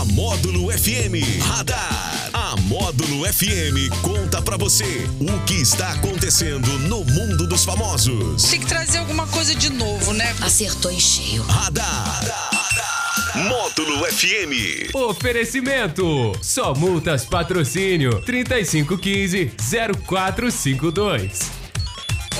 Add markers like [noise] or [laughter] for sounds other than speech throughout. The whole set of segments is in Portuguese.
A Módulo FM Radar. A Módulo FM conta pra você o que está acontecendo no mundo dos famosos. Tem que trazer alguma coisa de novo, né? Acertou em cheio. Radar. Módulo FM. Oferecimento: Só Multas Patrocínio 3515 0452.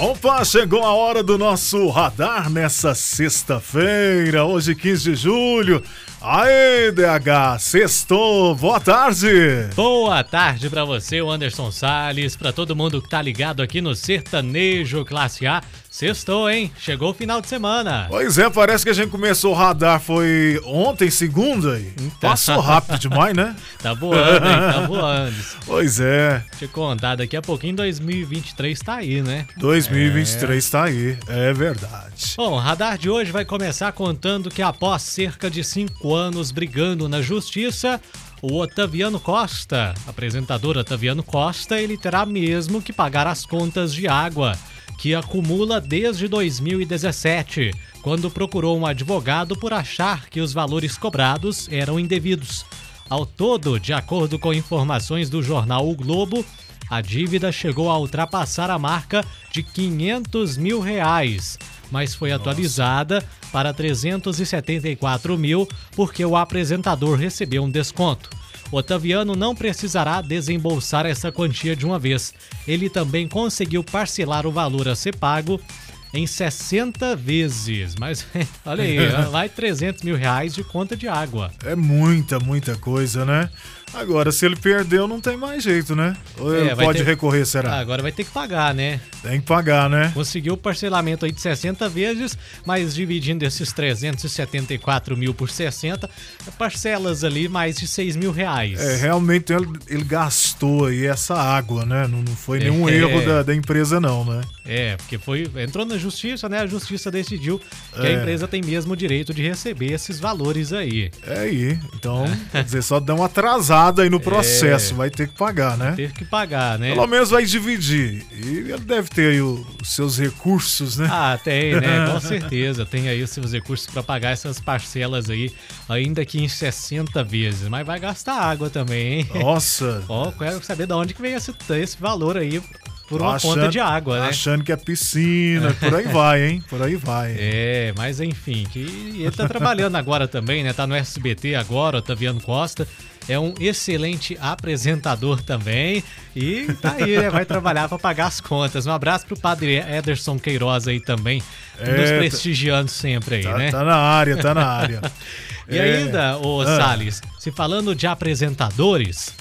Opa, chegou a hora do nosso radar nessa sexta-feira, hoje 15 de julho. Aê, DH, sextou, boa tarde. Boa tarde pra você, Anderson Salles, pra todo mundo que tá ligado aqui no Sertanejo Classe A. Sextou, hein? Chegou o final de semana. Pois é, parece que a gente começou o radar foi ontem, segunda, e passou rápido demais, né? [laughs] Tá voando, hein? Tá voando. Pois é, Deixa eu contar, daqui a pouquinho 2023 tá aí, né? 2023 tá aí, é verdade. Bom, o radar de hoje vai começar contando que após cerca de cinco anos brigando na justiça, o Otaviano Costa, apresentador Otaviano Costa, ele terá mesmo que pagar as contas de água, que acumula desde 2017, quando procurou um advogado por achar que os valores cobrados eram indevidos. Ao todo, de acordo com informações do jornal O Globo, a dívida chegou a ultrapassar a marca de 500 mil reais, mas foi atualizada para 374 mil porque o apresentador recebeu um desconto. Otaviano não precisará desembolsar essa quantia de uma vez. Ele também conseguiu parcelar o valor a ser pago em 60 vezes. Mas [laughs] olha aí, vai 300 mil reais de conta de água. É muita, muita coisa, né? Agora, se ele perdeu, não tem mais jeito, né? Ou É, pode ter- recorrer, será? Ah, agora vai ter que pagar, né? Tem que pagar, né? Conseguiu o parcelamento aí de 60 vezes, mas dividindo esses 374 mil por 60, parcelas ali mais de 6 mil reais. É, realmente ele, ele gastou aí essa água, né? Não, não foi nenhum É. erro da, [laughs] da empresa, não, né? É, porque foi entrou na justiça, né? A justiça decidiu que a É. empresa tem mesmo o direito de receber esses valores aí. É aí. Então, quer dizer, só dá uma atrasada aí no processo. Vai ter que pagar, né? Ter que pagar, né? Pelo menos vai dividir. E ele deve ter aí os seus recursos, né? Ah, tem, né? Com [laughs] certeza. Tem aí os seus recursos para pagar essas parcelas aí, ainda que em 60 vezes. Mas vai gastar água também, hein? Nossa. Ó, quero saber de onde que vem esse, esse valor aí por uma Achando- conta de água, né? Achando que é piscina, por aí vai, hein? Por aí vai. É, mas enfim, que ele tá trabalhando agora também, né? Tá no SBT agora, Otaviano Costa. É um excelente apresentador também. E tá aí, né? Vai trabalhar pra pagar as contas. Um abraço pro padre Ederson Queiroz aí também, É, nos tá- prestigiando sempre aí, Tá, né? tá na área, tá na área. [laughs] E É. ainda, ô Ah. Salles, se falando de apresentadores,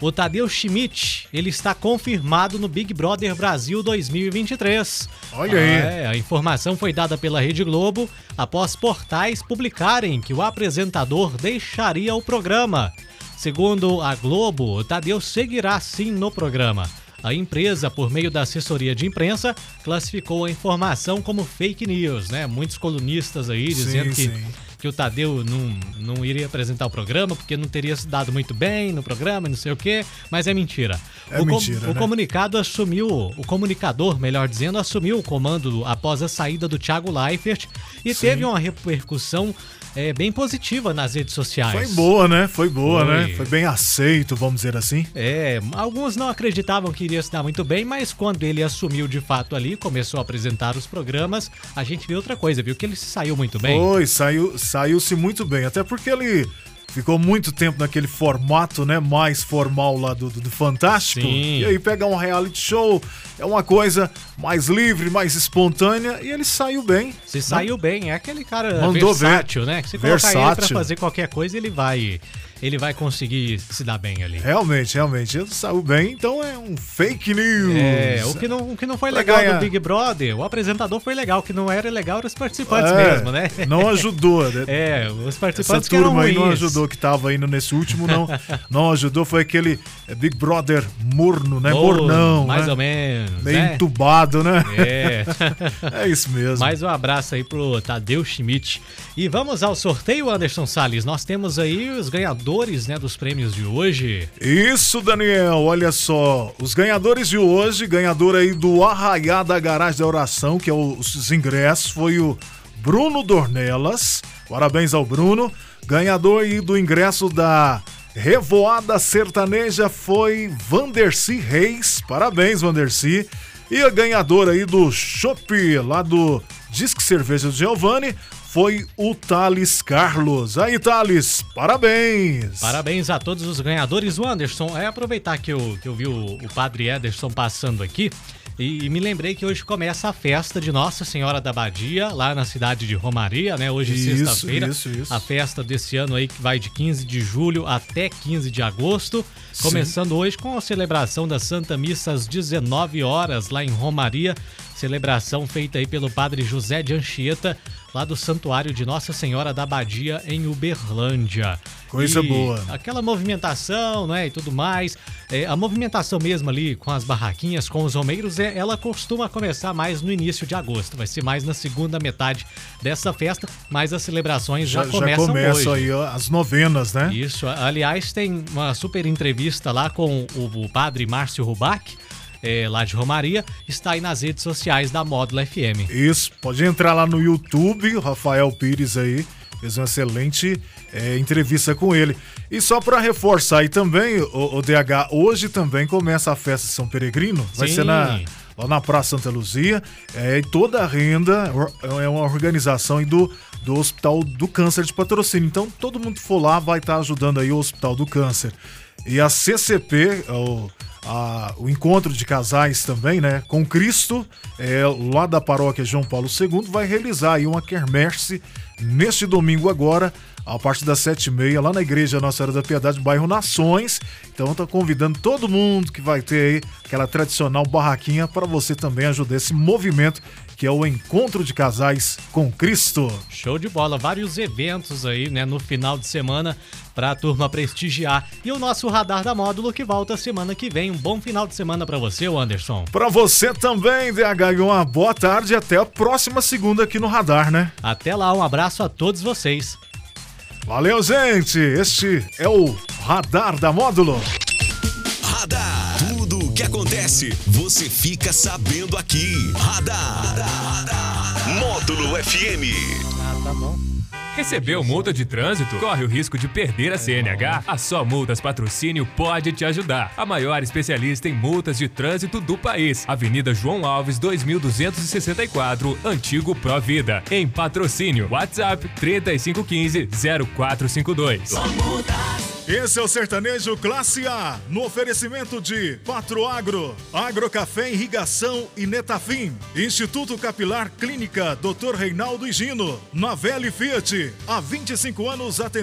o Tadeu Schmidt, ele está confirmado no Big Brother Brasil 2023. Olha aí. É, a informação foi dada pela Rede Globo após portais publicarem que o apresentador deixaria o programa. Segundo a Globo, o Tadeu seguirá sim no programa. A empresa, por meio da assessoria de imprensa, classificou a informação como fake news, né? Muitos colunistas aí dizendo que sim. Que o Tadeu não, não iria apresentar o programa porque não teria se dado muito bem no programa, e não sei o quê, mas é mentira. É o, com- mentira, o né? comunicado assumiu, o comunicador, melhor dizendo, assumiu o comando após a saída do Thiago Leifert e teve uma repercussão é, bem positiva nas redes sociais. Foi boa, né? Foi boa, Foi. né? Foi bem aceito, vamos dizer assim. É, alguns não acreditavam que iria se dar muito bem, mas quando ele assumiu de fato ali, começou a apresentar os programas, a gente viu outra coisa, viu que ele se saiu muito bem. Foi, saiu, saiu-se muito bem. Até porque ele ficou muito tempo naquele formato, né? Mais formal lá do, do, do Fantástico. Sim. E aí pegar um reality show é uma coisa mais livre, mais espontânea. E ele saiu bem. Se saiu bem, é aquele cara Mandou versátil, né? Que se colocar ele pra Versátil. fazer qualquer coisa, ele vai, ele vai conseguir se dar bem ali. Realmente, realmente. Ele saiu bem, então é um fake news. É, o que não, o que não foi Pra legal ganhar. do Big Brother, o apresentador foi legal, o que não era legal eram os participantes É, mesmo, né? Não ajudou, né? [laughs] É, os Essa participantes que eram turma aí não ajudou que tava indo nesse último, não. não ajudou, foi aquele é, Big Brother morno, né? Morno, Mornão, mais né? ou menos, Meio né? entubado, né? É. [laughs] É isso mesmo. Mais um abraço aí pro Tadeu Schmidt. E vamos ao sorteio, Anderson Salles. Nós temos aí os ganhadores, né, dos prêmios de hoje. Isso, Daniel, olha só. Os ganhadores de hoje, ganhador aí do Arraiá da Garagem da Oração, que é os ingressos, foi o Bruno Dornelas. Parabéns ao Bruno. Ganhador aí do ingresso da Revoada Sertaneja foi Vanderci Reis. Parabéns, Vanderci. E a ganhadora aí do Chopp, lá do Disque Cerveja do Giovanni, foi o Thales Carlos. Aí, Thales, parabéns! Parabéns a todos os ganhadores. O Anderson, é aproveitar que eu, que eu vi o, o padre Ederson passando aqui. E, e, me lembrei que hoje começa a festa de Nossa Senhora da Badia, lá na cidade de Romaria, né? Hoje, sexta-feira. Isso, isso. A festa desse ano aí que vai de 15 de julho até 15 de agosto. Sim. Começando hoje com a celebração da Santa Missa às 19 horas lá em Romaria. Celebração feita aí pelo padre José de Anchieta, lá do Santuário de Nossa Senhora da Badia, em Uberlândia. Coisa e boa. Aquela movimentação, né, e tudo mais. É, a movimentação mesmo ali com as barraquinhas, com os romeiros, é, ela costuma começar mais no início de agosto. Vai ser mais na segunda metade dessa festa, mas as celebrações já, já começam já começa hoje. aí as novenas, né? Isso. Aliás, tem uma super entrevista lá com o, o padre Márcio Rubac é, lá de Romaria, está aí nas redes sociais da Módulo FM. Isso, pode entrar lá no YouTube, o Rafael Pires aí fez uma excelente é, entrevista com ele. E só para reforçar aí também, o, o, DH, hoje também começa a festa São Peregrino, vai Sim. ser na, lá na Praça Santa Luzia, é, e toda a renda é uma organização do, do Hospital do Câncer de Patrocínio. Então, todo mundo que for lá vai estar tá ajudando aí o Hospital do Câncer. E a CCP, o a, o encontro de casais também, né? Com Cristo, é, lá da paróquia João Paulo II, vai realizar aí uma quermesse neste domingo agora, a partir das sete e meia, lá na Igreja Nossa Senhora da Piedade, bairro Nações. Então tá convidando todo mundo que vai ter aí aquela tradicional barraquinha para você também ajudar esse movimento que é o Encontro de Casais com Cristo. Show de bola, vários eventos aí, né, no final de semana para a turma prestigiar. E o nosso radar da módulo que volta semana que vem. Um bom final de semana para você, Anderson. Para você também, DH, uma boa tarde e até a próxima segunda aqui no radar, né? Até lá, um abraço a todos vocês. Valeu, gente. Este é o radar da módulo. Radar. Tudo o que acontece, você fica sabendo aqui. Radar. Radar. Módulo FM. Ah, tá bom. Recebeu multa de trânsito? Corre o risco de perder a CNH? A Só Multas Patrocínio pode te ajudar. A maior especialista em multas de trânsito do país. Avenida João Alves, 2264, Antigo Pro Vida. Em patrocínio. WhatsApp 3515 0452. Só multas. Esse é o Sertanejo Classe A, no oferecimento de Patro Agro, Agrocafé Irrigação e Netafim, Instituto Capilar Clínica Dr. Reinaldo Higino, Navelli Fiat, há 25 anos atendendo